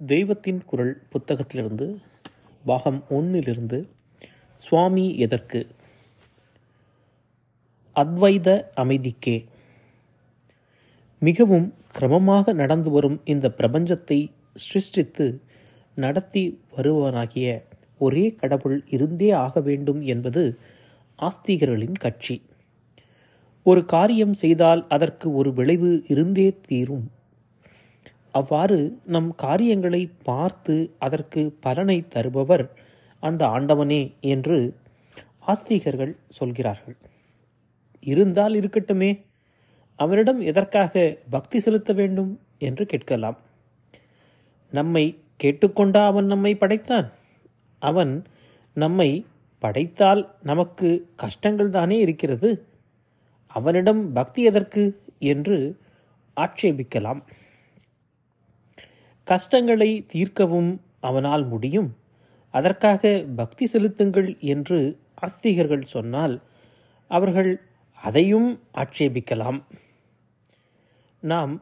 தெய்வத்தின் குரல் புத்தகத்திலிருந்து பாகம் ஒன்றிலிருந்து சுவாமி எதற்கு? அத்வைத அமைதிக்கே. மிகவும் கிரமமாக நடந்து வரும் இந்த பிரபஞ்சத்தை சிருஷ்டித்து நடத்தி வருவனாகிய ஒரே கடவுள் இருந்தே ஆக வேண்டும் என்பது ஆஸ்திகர்களின் கட்சி. ஒரு காரியம் செய்தால் அதற்கு ஒரு விளைவு இருந்தே தீரும். அவ்வாறு நம் காரியங்களை பார்த்து அதற்கு பலனை தருபவர் அந்த ஆண்டவனே என்று ஆஸ்திகர்கள் சொல்கிறார்கள். இருந்தால் இருக்கட்டுமே அவனிடம் எதற்காக பக்தி செலுத்த வேண்டும் என்று கேட்கலாம். நம்மை கேட்டுக்கொண்டா அவன் நம்மை படைத்தான். அவன் நம்மை படைத்தால் நமக்கு கஷ்டங்கள் தானே இருக்கிறது. அவனிடம் பக்தி எதற்கு என்று ஆட்சேபிக்கலாம். கஷ்டங்களை தீர்க்கவும் அவனால் முடியும். அதற்காக பக்தி செலுத்துங்கள் என்று ஆஸ்திகர்கள் சொன்னால் அவர்கள் அதையும் ஆட்சேபிக்கலாம். நாம்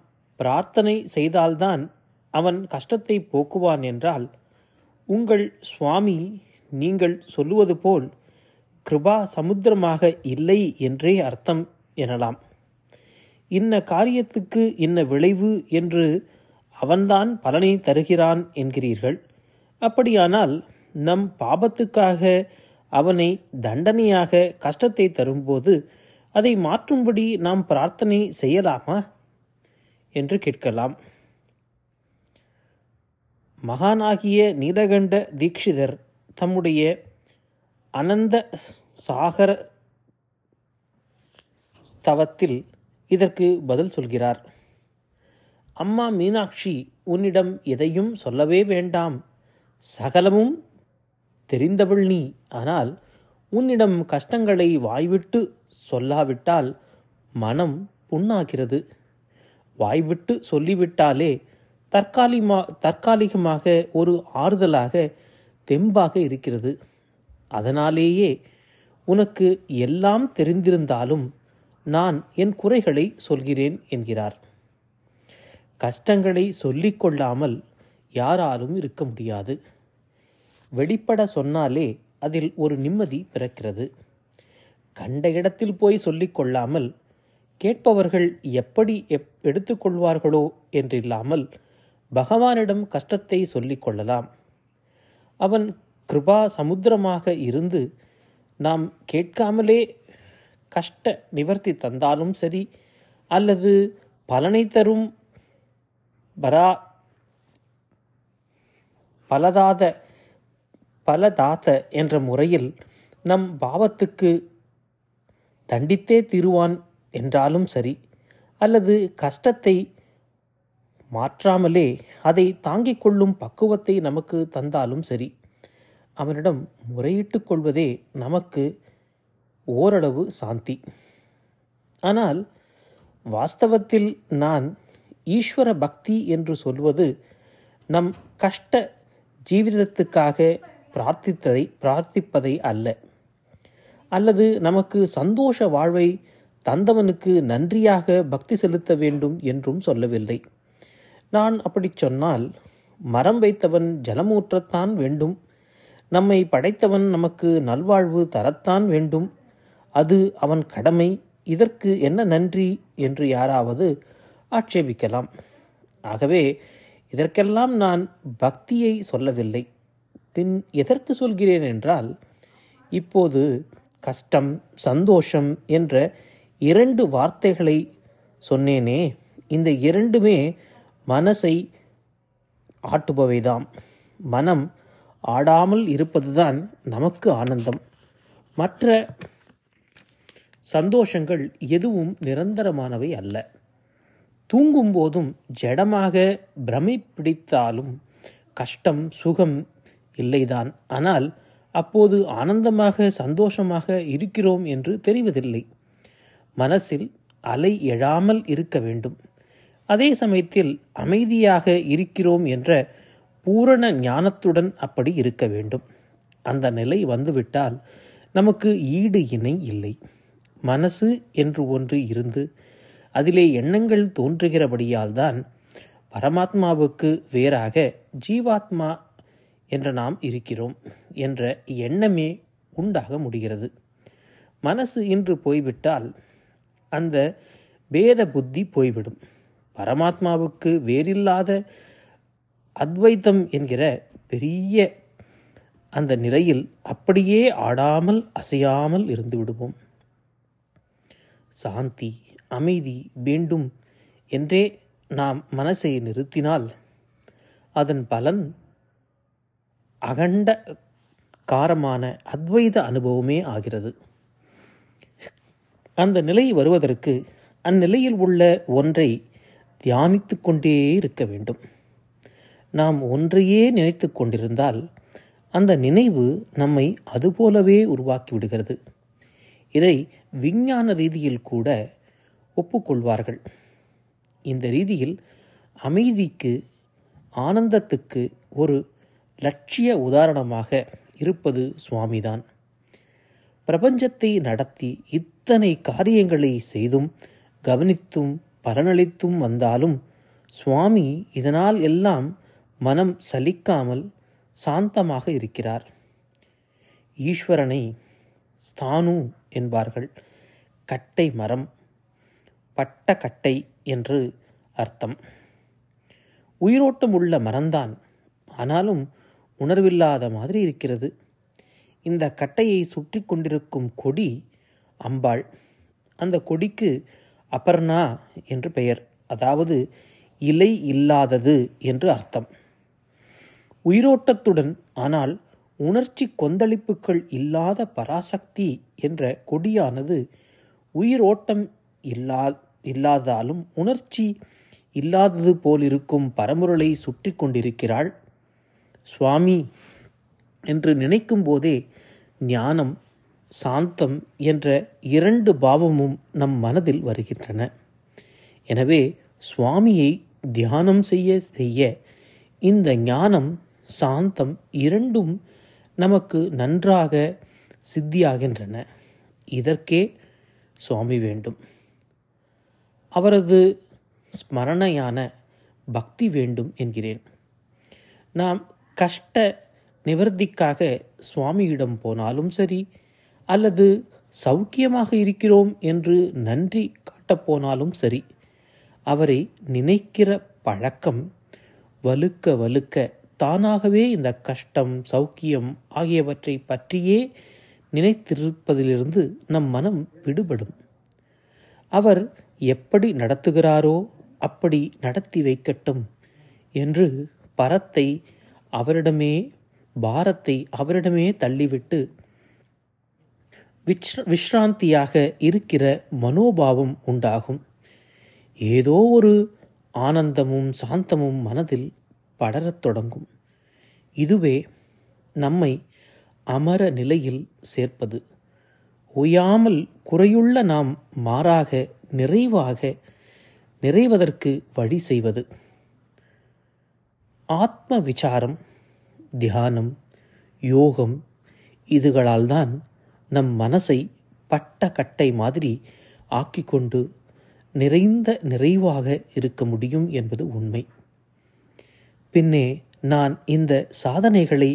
பிரார்த்தனை செய்தால்தான் அவன் கஷ்டத்தை போக்குவான் என்றால் உங்கள் சுவாமி நீங்கள் சொல்லுவது போல் கிருபா சமுத்திரமாக இல்லை என்றே அர்த்தம் எனலாம். இன்ன காரியத்துக்கு இன்ன விளைவு என்று அவன்தான் பலனை தருகிறான் என்கிறீர்கள். அப்படியானால் நம் பாபத்துக்காக அவனை தண்டனையாக கஷ்டத்தை தரும்போது அதை மாற்றும்படி நாம் பிரார்த்தனை செய்யலாமா? என்று கேட்கலாம். மகானாகிய நீலகண்ட தீக்ஷிதர் தம்முடைய அனந்த சாகர ஸ்தவத்தில் இதற்கு பதில் சொல்கிறார். அம்மா மீனாட்சி உன்னிடம் எதையும் சொல்லவே வேண்டாம். சகலமும் தெரிந்தவள் நீ. ஆனால் உன்னிடம் கஷ்டங்களை வாய்விட்டு சொல்லாவிட்டால் மனம் புண்ணாகிறது. வாய்விட்டு சொல்லிவிட்டாலே தற்காலிகமா தற்காலிகமாக ஒரு ஆறுதலாக தெம்பாக இருக்கிறது. அதனாலேயே உனக்கு எல்லாம் தெரிந்திருந்தாலும் நான் என் குறைகளை சொல்கிறேன் என்கிறார். கஷ்டங்களை சொல்லிக்கொள்ளாமல் யாராலும் இருக்க முடியாது. வெளிப்பட சொன்னாலே அதில் ஒரு நிம்மதி பிறக்கிறது. கண்ட இடத்தில் போய் சொல்லிக்கொள்ளாமல் கேட்பவர்கள் எப்படி எப் எடுத்துக்கொள்வார்களோ என்றில்லாமல் பகவானிடம் கஷ்டத்தை சொல்லிக் கொள்ளலாம். அவன் கிருபா சமுத்திரமாக இருந்து நாம் கேட்காமலே கஷ்ட நிவர்த்தி தந்தாலும் சரி அல்லது பலனை தரும் பரா பலதாத பலதாத என்ற முறையில் நம் பாவத்துக்கு தண்டித்தே தீருவான் என்றாலும் சரி அல்லது கஷ்டத்தை மாற்றாமலே அதை தாங்கிக் கொள்ளும் பக்குவத்தை நமக்கு தந்தாலும் சரி அவனிடம் முறையிட்டு கொள்வதே நமக்கு ஓரளவு சாந்தி. ஆனால் வாஸ்தவத்தில் நான் ஈஸ்வர பக்தி என்று சொல்வது நம் கஷ்ட ஜீவிதத்துக்காக பிரார்த்தித்ததை பிரார்த்திப்பதை அல்ல. அல்லது நமக்கு சந்தோஷ வாழ்வை தந்தவனுக்கு நன்றியாக பக்தி செலுத்த வேண்டும் என்றும் சொல்லவில்லை. நான் அப்படி சொன்னால் மரம் வைத்தவன் ஜலமூற்றத்தான் வேண்டும். நம்மை படைத்தவன் நமக்கு நல்வாழ்வு தரத்தான் வேண்டும். அது அவன் கடமை. இதற்கு என்ன நன்றி? என்று யாராவது ஆட்சேபிக்கலாம். ஆகவே இதற்கெல்லாம் நான் பக்தியை சொல்லவில்லை. பின் எதற்கு சொல்கிறேன் என்றால் இப்போது கஷ்டம் சந்தோஷம் என்ற இரண்டு வார்த்தைகளை சொன்னேனே இந்த இரண்டுமே மனசை ஆட்டுபவைதாம். மனம் ஆடாமல் இருப்பதுதான் நமக்கு ஆனந்தம். மற்ற சந்தோஷங்கள் எதுவும் நிரந்தரமானவை அல்ல. தூங்கும் போதும் ஜடமாக பிரமை பிடித்தாலும் கஷ்டம் சுகம் இல்லைதான். ஆனால் அப்போது ஆனந்தமாக சந்தோஷமாக இருக்கிறோம் என்று தெரிவதில்லை. மனசில் அலை எழாமல் இருக்க வேண்டும். அதே சமயத்தில் அமைதியாக இருக்கிறோம் என்ற பூரண ஞானத்துடன் அப்படி இருக்க வேண்டும். அந்த நிலை வந்துவிட்டால் நமக்கு ஈடு இணை இல்லை. மனசு என்று ஒன்று இருந்து அதிலே எண்ணங்கள் தோன்றுகிறபடியால்தான் பரமாத்மாவுக்கு வேறாக ஜீவாத்மா என்ற நாம் இருக்கிறோம் என்ற எண்ணமே உண்டாக முடிகிறது. மனசு இன்று போய்விட்டால் அந்த பேத புத்தி போய்விடும். பரமாத்மாவுக்கு வேறில்லாத அத்வைத்தம் என்கிற பெரிய அந்த நிலையில் அப்படியே ஆடாமல் அசையாமல் இருந்து விடுவோம். சாந்தி. அமைதி வேண்டும் என்றே நாம் மனசை நிறுத்தினால் அதன் பலன் அகண்ட காரமான அத்வைத அனுபவமே ஆகிறது. அந்த நிலை வருவதற்கு அந்நிலையில் உள்ள ஒன்றை தியானித்து கொண்டே இருக்க வேண்டும். நாம் ஒன்றையே நினைத்து கொண்டிருந்தால் அந்த நினைவு நம்மை அதுபோலவே உருவாக்கி விடுகிறது. இதை விஞ்ஞான ரீதியில் கூட ஒப்புக்கொள்வார்கள். இந்த ரீதியில் அமைதிக்கு ஆனந்தத்துக்கு ஒரு லட்சிய உதாரணமாக இருப்பது சுவாமிதான். பிரபஞ்சத்தை நடத்தி இத்தனை காரியங்களை செய்தும் கவனித்தும் பலனளித்தும் வந்தாலும் சுவாமி இதனால் எல்லாம் மனம் சலிக்காமல் சாந்தமாக இருக்கிறார். ஈஸ்வரனை ஸ்தானு என்பார்கள். கட்டை மரம் பட்ட கட்டை என்று அர்த்தம். உயிரோட்டம் உள்ள மரம்தான். ஆனாலும் உணர்வில்லாத மாதிரி இருக்கிறது. இந்த கட்டையை சுற்றி கொண்டிருக்கும் கொடி அம்பாள். அந்த கொடிக்கு அபர்ணா என்று பெயர். அதாவது இலை இல்லாதது என்று அர்த்தம். உயிரோட்டத்துடன் ஆனால் உணர்ச்சி கொந்தளிப்புகள் இல்லாத பராசக்தி என்ற கொடியானது உயிரோட்டம் இல்லா இல்லாதாலும் உணர்ச்சி இல்லாதது போலிருக்கும் பரமுருளை சுற்றி கொண்டிருக்கிறாள். சுவாமி என்று நினைக்கும் போதே ஞானம் சாந்தம் என்ற இரண்டு பாவமும் நம் மனதில் வருகின்றன. எனவே சுவாமியை தியானம் செய்ய செய்ய இந்த ஞானம் சாந்தம் இரண்டும் நமக்கு நன்றாக சித்தியாகின்றன. இதற்கே சுவாமி வேண்டும். அவரது ஸ்மரணையான பக்தி வேண்டும் என்கிறேன். நாம் கஷ்ட நிவர்த்திக்காக சுவாமியிடம் போனாலும் சரி அல்லது சௌக்கியமாக இருக்கிறோம் என்று நன்றி காட்டப்போனாலும் சரி அவரை நினைக்கிற பழக்கம் வலுக்க வலுக்க தானாகவே இந்த கஷ்டம் சௌக்கியம் ஆகியவற்றை பற்றியே நினைத்திருப்பதிலிருந்து நம் மனம் விடுபடும். அவர் எப்படி நடத்துகிறாரோ அப்படி நடத்தி வைக்கட்டும் என்று பரத்தை அவரிடமே பாரத்தை அவரிடமே தள்ளிவிட்டு விச் விஷ்ராந்தியாக இருக்கிற மனோபாவம் உண்டாகும். ஏதோ ஒரு ஆனந்தமும் சாந்தமும் மனதில் படரத் தொடங்கும். இதுவே நம்மை அமர நிலையில் சேர்ப்பது. ஓயாமல் குறையுள்ள நாம் மாறாக நிறைவாக நிறைவதற்கு வழி செய்வது. ஆத்ம விசாரம் தியானம் யோகம் இதுகளால்தான் நம் மனசை பட்ட கட்டை மாதிரி ஆக்கிக்கொண்டு நிறைந்த நிறைவாக இருக்க முடியும் என்பது உண்மை. பின்னே நான் இந்த சாதனைகளை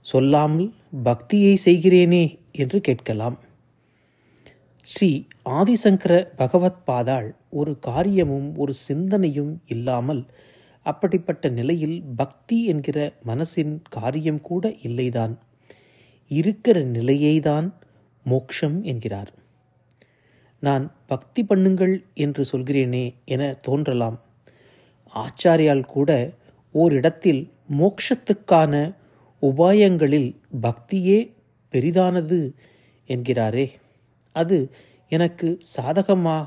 சொல்லாமல் பக்தியை செய்கிறேனே என்று கேட்கலாம். ஸ்ரீ ஆதிசங்கர பகவத் பாதாள் ஒரு காரியமும் ஒரு சிந்தனையும் இல்லாமல் அப்படிப்பட்ட நிலையில் பக்தி என்கிற மனசின் காரியம் கூட இல்லைதான். இருக்கிற நிலையைதான் மோக்ஷம் என்கிறார். நான் பக்தி பண்ணுங்கள் என்று சொல்கிறேனே என தோன்றலாம். ஆச்சாரியால் கூட ஓரிடத்தில் மோக்ஷத்துக்கான உபாயங்களில் பக்தியே பெரிதானது என்கிறாரே. அது எனக்கு சாதகமா?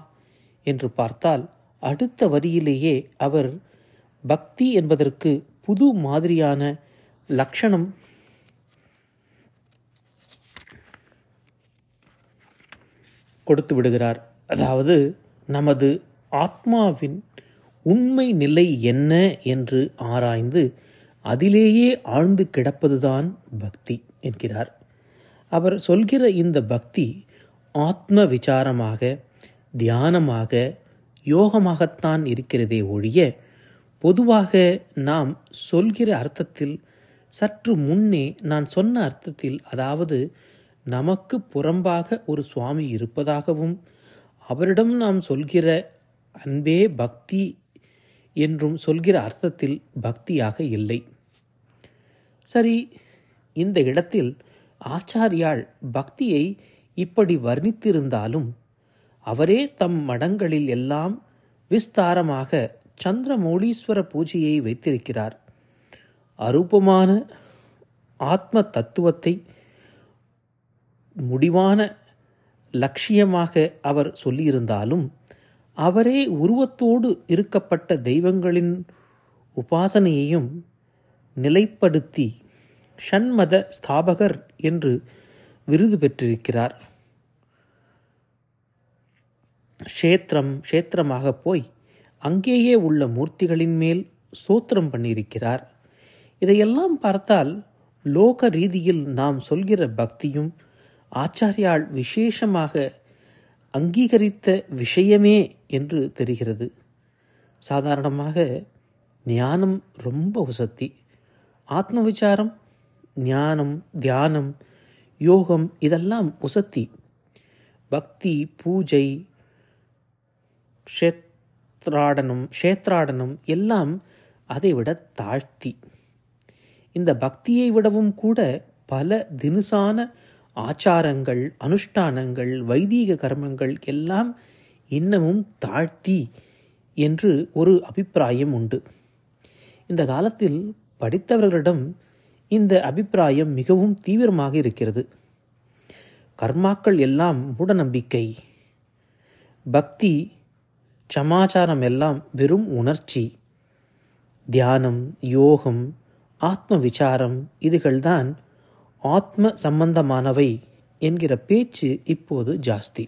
என்று பார்த்தால் அடுத்த வரியிலேயே அவர் பக்தி என்பதற்கு புது மாதிரியான லட்சணம் கொடுத்து விடுகிறார். அதாவது நமது ஆத்மாவின் உண்மை நிலை என்ன என்று ஆராய்ந்து அதிலேயே ஆழ்ந்து கிடப்பதுதான் பக்தி என்கிறார். அவர் சொல்கிற இந்த பக்தி ஆத்ம விசாரமாக தியானமாக யோகமாகத்தான் இருக்கிறதே ஒழிய பொதுவாக நாம் சொல்கிற அர்த்தத்தில் சற்று முன்னே நான் சொன்ன அர்த்தத்தில் அதாவது நமக்கு புறம்பாக ஒரு சுவாமி இருப்பதாகவும் அவரிடம் நாம் சொல்கிற அன்பே பக்தி என்றும் சொல்கிற அர்த்தத்தில் பக்தியாக இல்லை. சரி இந்த இடத்தில் ஆச்சாரியால் பக்தியை இப்படி வர்ணித்திருந்தாலும் அவரே தம் மடங்களில் எல்லாம் விஸ்தாரமாக சந்திரமௌலீஸ்வர பூஜையை வைத்திருக்கிறார். அரூபமான ஆத்ம தத்துவத்தை முடிவான லட்சியமாக அவர் சொல்லியிருந்தாலும் அவரே உருவத்தோடு இருக்கப்பட்ட தெய்வங்களின் உபாசனையையும் நிலைப்படுத்தி ஷண்மத ஸ்தாபகர் என்று விருது பெற்றிருக்கிறார். க்ஷேத்திரம் க்ஷேத்திரமாக போய் அங்கேயே உள்ள மூர்த்திகளின் மேல் சோத்திரம் பண்ணியிருக்கிறார். இதையெல்லாம் பார்த்தால் லோக ரீதியில் நாம் சொல்கிற பக்தியும் ஆச்சாரியால் விசேஷமாக அங்கீகரித்த விஷயமே என்று தெரிகிறது. சாதாரணமாக ஞானம் ரொம்ப உசத்தி. ஆத்ம விசாரம் ஞானம் தியானம் யோகம் இதெல்லாம் உசத்தி. பக்தி பூஜை க்ஷேத்ராடனம் க்ஷேத்ராடனம் எல்லாம் அதை விட தாழ்த்தி. இந்த பக்தியை விடவும் கூட பல தினுசான ஆச்சாரங்கள் அனுஷ்டானங்கள் வைதீக கர்மங்கள் எல்லாம் இன்னமும் தாழ்த்தி என்று ஒரு அபிப்பிராயம் உண்டு. இந்த காலத்தில் படித்தவர்களிடம் இந்த அபிப்பிராயம் மிகவும் தீவிரமாக இருக்கிறது. கர்மாக்கள் எல்லாம் மூடநம்பிக்கை. பக்தி சமாச்சாரம் எல்லாம் வெறும் உணர்ச்சி. தியானம் யோகம் ஆத்ம விசாரம் இதுகள்தான் ஆத்ம சம்பந்தமானவை என்கிற பேச்சு இப்போது ஜாஸ்தி.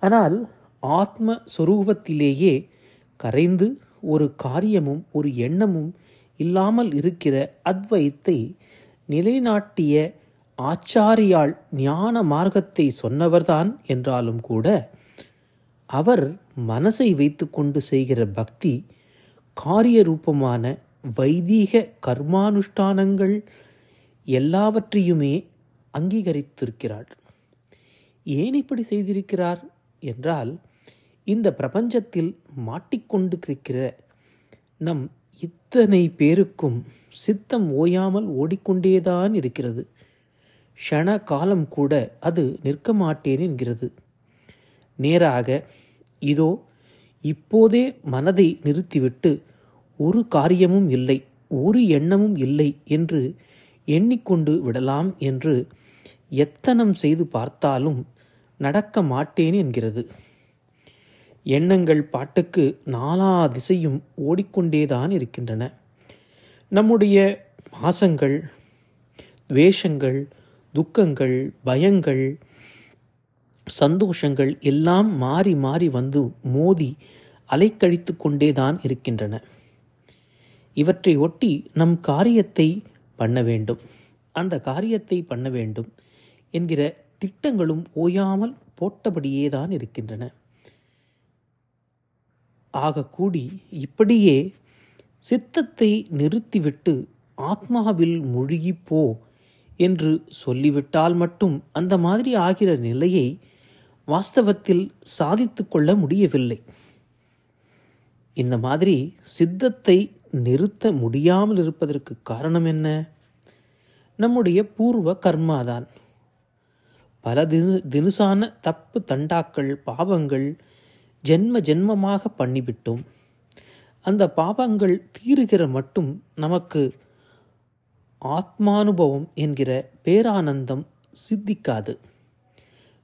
ஆனால் ஆத்ம சுரூபத்திலேயே கரைந்து ஒரு காரியமும் ஒரு எண்ணமும் இல்லாமல் இருக்கிற அத்வைத்தை நிலைநாட்டிய ஆச்சாரியால் ஞான மார்க்கத்தை சொன்னவர்தான் என்றாலும் கூட அவர் மனசை வைத்துக்கொண்டு செய்கிற பக்தி காரிய ரூபமான வைதீக கர்மானுஷ்டானங்கள் எல்லாவற்றையுமே அங்கீகரித்திருக்கிறார் ஏன் இப்படி செய்திருக்கிறார் என்றால் இந்த பிரபஞ்சத்தில் மாட்டிக்கொண்டு இருக்கிற நம் இத்தனை பேருக்கும் சித்தம் ஓயாமல் ஓடிக்கொண்டேதான் இருக்கிறது. க்ஷண காலம் கூட அது நிற்க மாட்டேன் என்கிறது. நேராக இதோ இப்போதே மனதை நிறுத்திவிட்டு ஒரு காரியமும் இல்லை ஒரு எண்ணமும் இல்லை என்று எண்ணிக்கொண்டு விடலாம் என்று எத்தனம் செய்து பார்த்தாலும் நடக்க மாட்டேன் என்கிறது. எண்ணங்கள் பாட்டுக்கு நாலா திசையும் ஓடிக்கொண்டேதான் இருக்கின்றன. நம்முடைய மாசங்கள் துவேஷங்கள் துக்கங்கள் பயங்கள் சந்தோஷங்கள் எல்லாம் மாறி மாறி வந்து மோதி அலைக்கழித்து கொண்டேதான் இருக்கின்றன. இவற்றை ஒட்டி நம் காரியத்தை பண்ண வேண்டும். அந்த காரியத்தை பண்ண வேண்டும் என்கிற திட்டங்களும் ஓயாமல் போட்டபடியேதான் இருக்கின்றன. ஆகக்கூடி இப்படியே சித்தத்தை நிறுத்திவிட்டு ஆத்மாவில் மூழ்கிப்போ என்று சொல்லிவிட்டால் மட்டும் அந்த மாதிரி ஆகிற நிலையை வாஸ்தவத்தில் சாதித்து கொள்ள முடியவில்லை. இந்த மாதிரி சித்தத்தை நிறுத்த முடியாமல் இருப்பதற்கு காரணம் என்ன? நம்முடைய பூர்வ கர்மாதான் பல தினு தினுசான தப்பு தண்டாக்கள் பாவங்கள் ஜென்ம ஜென்மமாக பண்ணிவிட்டோம். அந்த பாவங்கள் தீருகிற மட்டும் நமக்கு ஆத்மானுபவம் என்கிற பேரானந்தம் சித்திக்காது.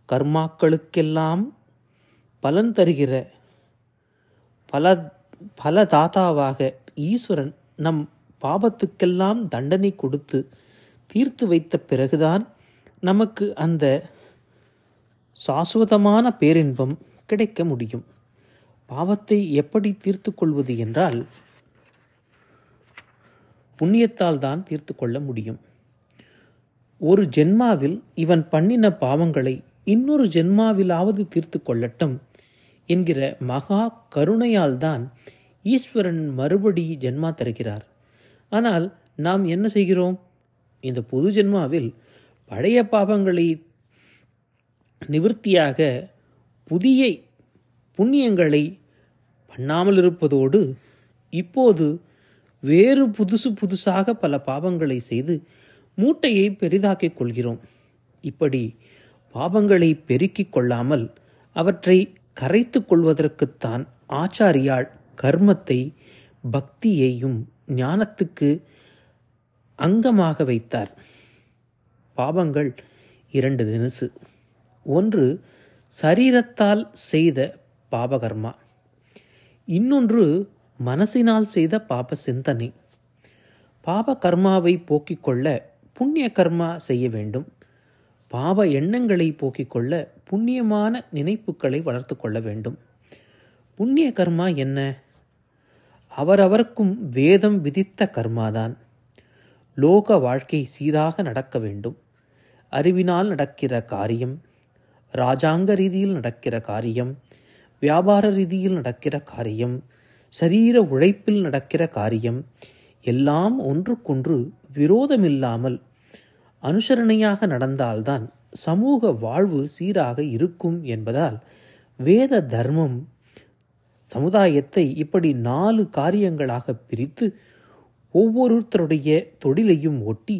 கர்மாக்களுக்கெல்லாம் பலன் தருகிற பல பல தாத்தாவாக ஈஸ்வரன் நம் பாபத்துக்கெல்லாம் தண்டனை கொடுத்து தீர்த்து வைத்த பிறகுதான் நமக்கு அந்த சாஸ்வதமான பேரின்பம் கிடைக்க முடியும். பாவத்தை எப்படி தீர்த்து கொள்வது என்றால் புண்ணியத்தால் தான் தீர்த்து கொள்ள முடியும். ஒரு ஜென்மாவில் இவன் பண்ணின பாவங்களை இன்னொரு ஜென்மாவிலாவது தீர்த்து கொள்ளட்டும் என்கிற மகா கருணையால் தான் ஈஸ்வரன் மறுபடி ஜென்மா தருகிறார். ஆனால் நாம் என்ன செய்கிறோம்? இந்த புது ஜென்மாவில் பழைய பாவங்களை நிவர்த்தியாக புதிய புண்ணியங்களை பண்ணாமல் இருப்பதோடு இப்போது வேறு புதுசு புதுசாக பல பாவங்களை செய்து மூட்டையை பெரிதாக்கிக் கொள்கிறோம். இப்படி பாவங்களை பெருக்கிக் கொள்ளாமல் அவற்றை கரைத்து கொள்வதற்குத்தான் ஆச்சாரியால் கர்மத்தை பக்தியையும் ஞானத்துக்கு அங்கமாக வைத்தார். பாவங்கள் இரண்டு தினசு. ஒன்று சரீரத்தால் செய்த பாபகர்மா. இன்னொன்று மனசினால் செய்த பாப சிந்தனை. பாப கர்மாவை போக்கிக் கொள்ள புண்ணிய கர்மா செய்ய வேண்டும். பாப எண்ணங்களை போக்கிக் கொள்ள புண்ணியமான நினைப்புகளை வளர்த்து கொள்ள வேண்டும். புண்ணிய கர்மா என்ன? அவரவர்க்கும் வேதம் விதித்த கர்மாதான். லோக வாழ்க்கை சீராக நடக்க வேண்டும். அறிவினால் நடக்கிற காரியம். ராஜாங்க ரீதியில் நடக்கிற காரியம் வியாபார ரீதியில் நடக்கிற காரியம் சரீர உழைப்பில் நடக்கிற காரியம் எல்லாம் ஒன்றுக்கொன்று விரோதமில்லாமல் அனுசரணையாக நடந்தால்தான் சமூக வாழ்வு சீராக இருக்கும் என்பதால் வேத தர்மம் சமுதாயத்தை இப்படி நாலு காரியங்களாக பிரித்து ஒவ்வொருத்தருடைய தொழிலையும் ஒட்டி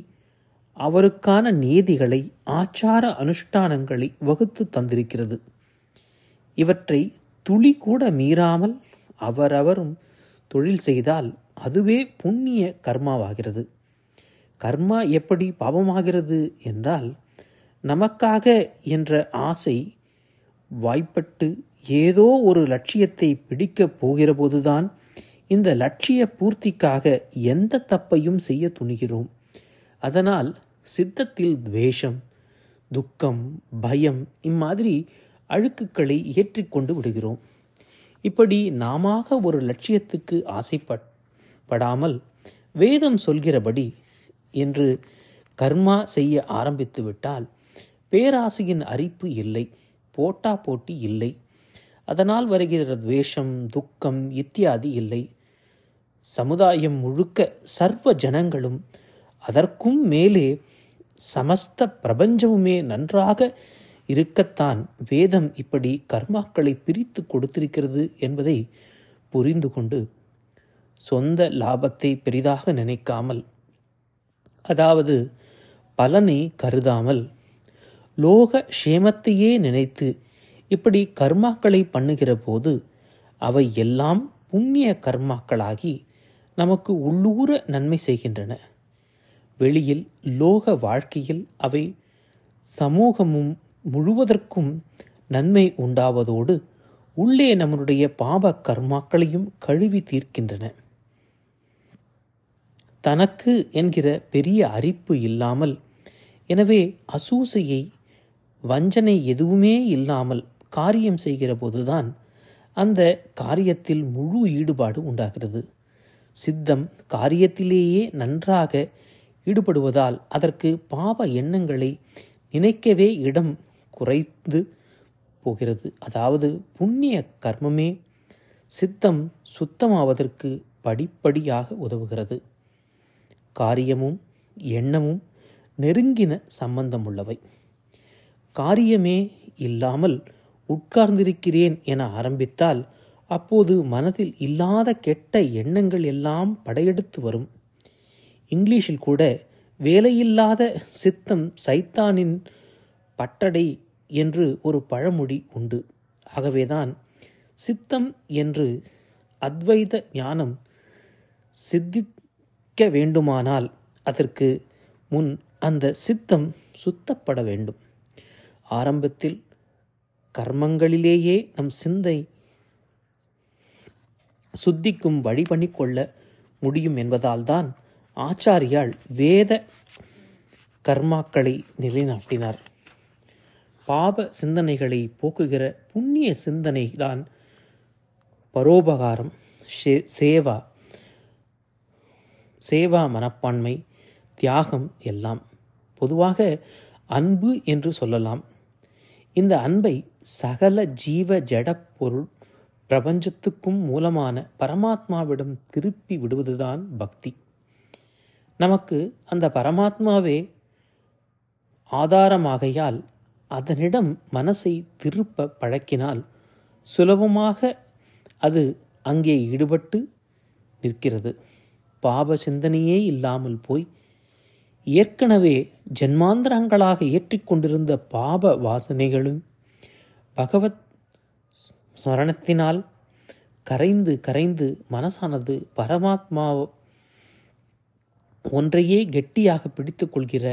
அவருக்கான நீதிகளை ஆச்சார அனுஷ்டானங்களை வகுத்து தந்திருக்கிறது. இவற்றை துளி கூட மீறாமல் அவரவரும் தொழில் செய்தால் அதுவே புண்ணிய கர்மாவாகிறது. கர்மா எப்படி பாவமாகிறது என்றால் நமக்காக என்ற ஆசை வாய்ப்பட்டு ஏதோ ஒரு லட்சியத்தை பிடிக்கப் போகிறபோதுதான் இந்த லட்சிய பூர்த்திக்காக எந்த தப்பையும் செய்ய துணிகிறோம். அதனால் சித்தத்தில் துவேஷம் துக்கம் பயம் இம்மாதிரி அழுக்குகளை ஏற்றிக்கொண்டு விடுகிறோம். இப்படி நாம ஒரு லட்சியத்துக்கு ஆசைப்படாமல் வேதம் சொல்கிறபடி என்று கர்மா செய்ய ஆரம்பித்து விட்டால் பேராசையின் அரிப்பு இல்லை போட்டா போட்டி இல்லை. அதனால் வருகிற துவேஷம் துக்கம் இத்தியாதி இல்லை. சமுதாயம் முழுக்க சர்வ ஜனங்களும் அதற்கும் மேலே சமஸ்த பிரபஞ்சமுமே நன்றாக இருக்கத்தான் வேதம் இப்படி கர்மாக்களை பிரித்து கொடுத்திருக்கிறது என்பதை புரிந்து கொண்டு சொந்த லாபத்தை பெரிதாக நினைக்காமல் அதாவது பலனை கருதாமல் லோக க்ஷேமத்தையே நினைத்து இப்படி கர்மாக்களை பண்ணுகிற போது அவை எல்லாம் புண்ணிய கர்மாக்களாகி நமக்கு உள்ளூர நன்மை செய்கின்றன. வெளியில் லோக வாழ்க்கையில் அவை சமூகமும் முழுவதற்கும் நன்மை உண்டாவதோடு உள்ளே நம்முடைய பாப கர்மாக்களையும் கழுவி தீர்க்கின்றன. தனக்கு என்கிற பெரிய அரிப்பு இல்லாமல் எனவே அசூசையை வஞ்சனை எதுவுமே இல்லாமல் காரியம் செய்கிற போதுதான் அந்த காரியத்தில் முழு ஈடுபாடு உண்டாகிறது. சித்தம் காரியத்திலேயே நன்றாக ஈடுபடுவதால் அதற்கு பாவ எண்ணங்களை நினைக்கவே இடம் குறைந்து போகிறது. அதாவது புண்ணிய கர்மமே சித்தம் சுத்தமாவதற்கு படிப்படியாக உதவுகிறது. காரியமும் எண்ணமும் நெருங்கின சம்பந்தமுள்ளவை. காரியமே இல்லாமல் உட்கார்ந்திருக்கிறேன் என ஆரம்பித்தால் அப்போது மனதில் இல்லாத கெட்ட எண்ணங்கள் எல்லாம் படையெடுத்து வரும். இங்கிலீஷில் கூட வேலையில்லாத சித்தம் சைத்தானின் பட்டடை என்று ஒரு பழமொழி உண்டு. ஆகவேதான் சித்தம் என்று அத்வைத ஞானம் சித்திக்க வேண்டுமானால் அதற்கு முன் அந்த சித்தம் சுத்தப்பட வேண்டும். ஆரம்பத்தில் கர்மங்களிலேயே நம் சிந்தை சுத்திக்கும் வழி பண்ணிக்கொள்ள முடியும் என்பதால்தான் ஆச்சாரியால் வேத கர்மாக்களை நிலைநாட்டினார். பாப சிந்தனைகளை போக்குகிற புண்ணிய சிந்தனை தான் பரோபகாரம் சேவா சேவா மனப்பான்மை தியாகம் எல்லாம். பொதுவாக அன்பு என்று சொல்லலாம். இந்த அன்பை சகல ஜீவ ஜட பொருள் பிரபஞ்சத்துக்கும் மூலமான பரமாத்மாவிடம் திருப்பி விடுவதுதான் பக்தி. நமக்கு அந்த பரமாத்மாவே ஆதாரமாகையால் அதனிடம் மனசை திருப்ப பழக்கினால் சுலபமாக அது அங்கே ஈடுபட்டு நிற்கிறது. பாப சிந்தனையே இல்லாமல் போய் ஏற்கனவே ஜென்மாந்திரங்களாக ஏற்றிக்கொண்டிருந்த பாப வாசனைகளும் பகவத் ஸ்மரணத்தினால் கரைந்து கரைந்து மனசானது பரமாத்மா ஒன்றையே கெட்டியாக பிடித்து கொள்கிற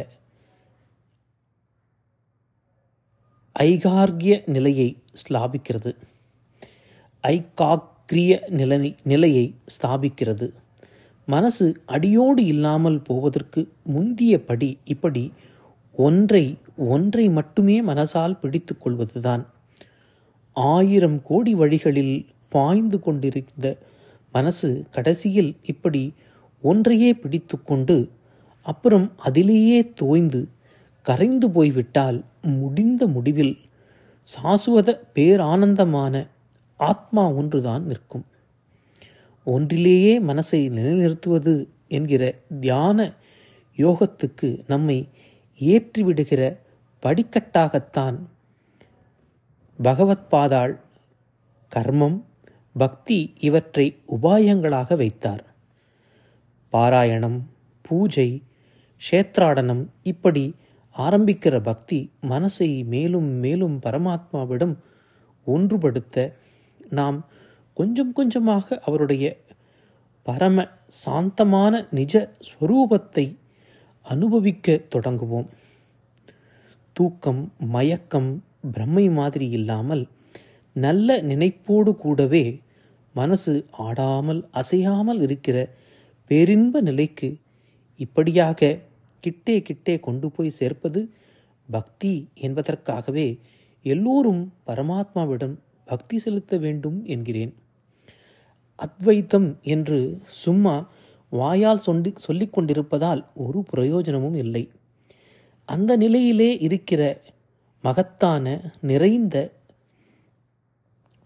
ஐகார்கிய நிலையை ஸ்லாபிக்கிறது ஐகாக்ரிய நிலை நிலையை ஸ்தாபிக்கிறது. மனசு அடியோடு இல்லாமல் போவதற்கு முந்திய படி இப்படி ஒன்றை ஒன்றை மட்டுமே மனசால் பிடித்து கொள்வதுதான். ஆயிரம் கோடி வழிகளில் பாய்ந்து கொண்டிருந்த மனசு கடைசியில் இப்படி ஒன்றையே பிடித்து கொண்டு அப்புறம் அதிலேயே தோய்ந்து கரைந்து போய்விட்டால் முடிந்த முடிவில் சாசுவத பேரானந்தமான ஆத்மா ஒன்றுதான் நிற்கும். ஒன்றிலேயே மனசை நிலைநிறுத்துவது என்கிற தியான யோகத்துக்கு நம்மை ஏற்றிவிடுகிற படிக்கட்டாகத்தான் பகவத்பாதாள் கர்மம் பக்தி இவற்றை உபாயங்களாக வைத்தார். பாராயணம் பூஜை க்ஷேத்ராடனம் இப்படி ஆரம்பிக்கிற பக்தி மனசை மேலும் மேலும் பரமாத்மாவிடம் ஒன்றுபடுத்த நாம் கொஞ்சம் கொஞ்சமாக அவருடைய பரம சாந்தமான நிஜ ஸ்வரூபத்தை அனுபவிக்க தொடங்குவோம். தூக்கம் மயக்கம் பிரம்மை மாதிரி இல்லாமல் நல்ல நினைப்போடு கூடவே மனசு ஆடாமல் அசையாமல் இருக்கிற பேரின்ப நிலைக்கு இப்படியாக கிட்டே கிட்டே கொண்டு போய் சேர்ப்பது பக்தி என்பதற்காகவே எல்லோரும் பரமாத்மாவிடம் பக்தி செலுத்த வேண்டும் என்கிறேன். அத்வைத்தம் என்று சும்மா வாயால் சொல்லி சொல்லிக் கொண்டிருப்பதால் ஒரு பிரயோஜனமும் இல்லை. அந்த நிலையிலே இருக்கிற மகத்தான நிறைந்த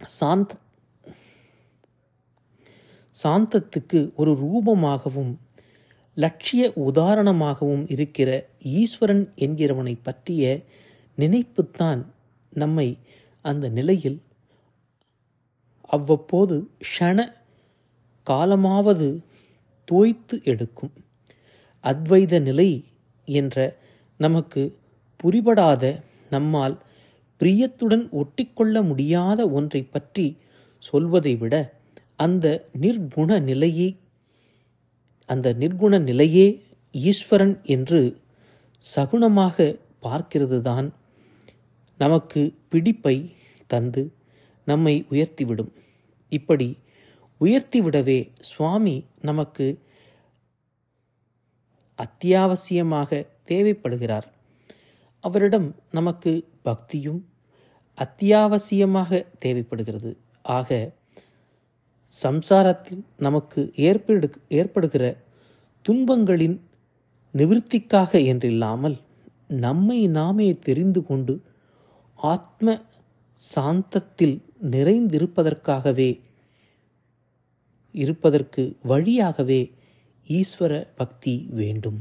சாந்த சாந்தத்துக்கு ஒரு ரூபமாகவும் லட்சிய உதாரணமாகவும் இருக்கிற ஈஸ்வரன் என்கிறவனை பற்றிய நினைப்புத்தான் நம்மை அந்த நிலையில் அவ்வப்போது க்ஷண காலமாவது தோய்த்து எடுக்கும். அத்வைத நிலை என்ற நமக்கு புரிபடாத நம்மால் பிரியத்துடன் ஒட்டிக்கொள்ள முடியாத ஒன்றை பற்றி சொல்வதை விட அந்த நிர்குண நிலையே அந்த நிர்குண நிலையே ஈஸ்வரன் என்று சகுணமாக பார்க்கிறது தான் நமக்கு பிடிப்பை தந்து நம்மை உயர்த்திவிடும். இப்படி உயர்த்திவிடவே சுவாமி நமக்கு அத்தியாவசியமாக தேவைப்படுகிறார். அவரிடம் நமக்கு பக்தியும் அத்தியாவசியமாக தேவைப்படுகிறது. ஆக சம்சாரத்தில் நமக்கு ஏற்படு ஏற்படுகிற துன்பங்களின் நிவிற்த்திக்காக என்றில்லாமல் நம்மை நாமே தெரிந்து கொண்டு ஆத்ம சாந்தத்தில் நிறைந்திருப்பதற்காகவே இருப்பதற்கு வழியாகவே ஈஸ்வர பக்தி வேண்டும்.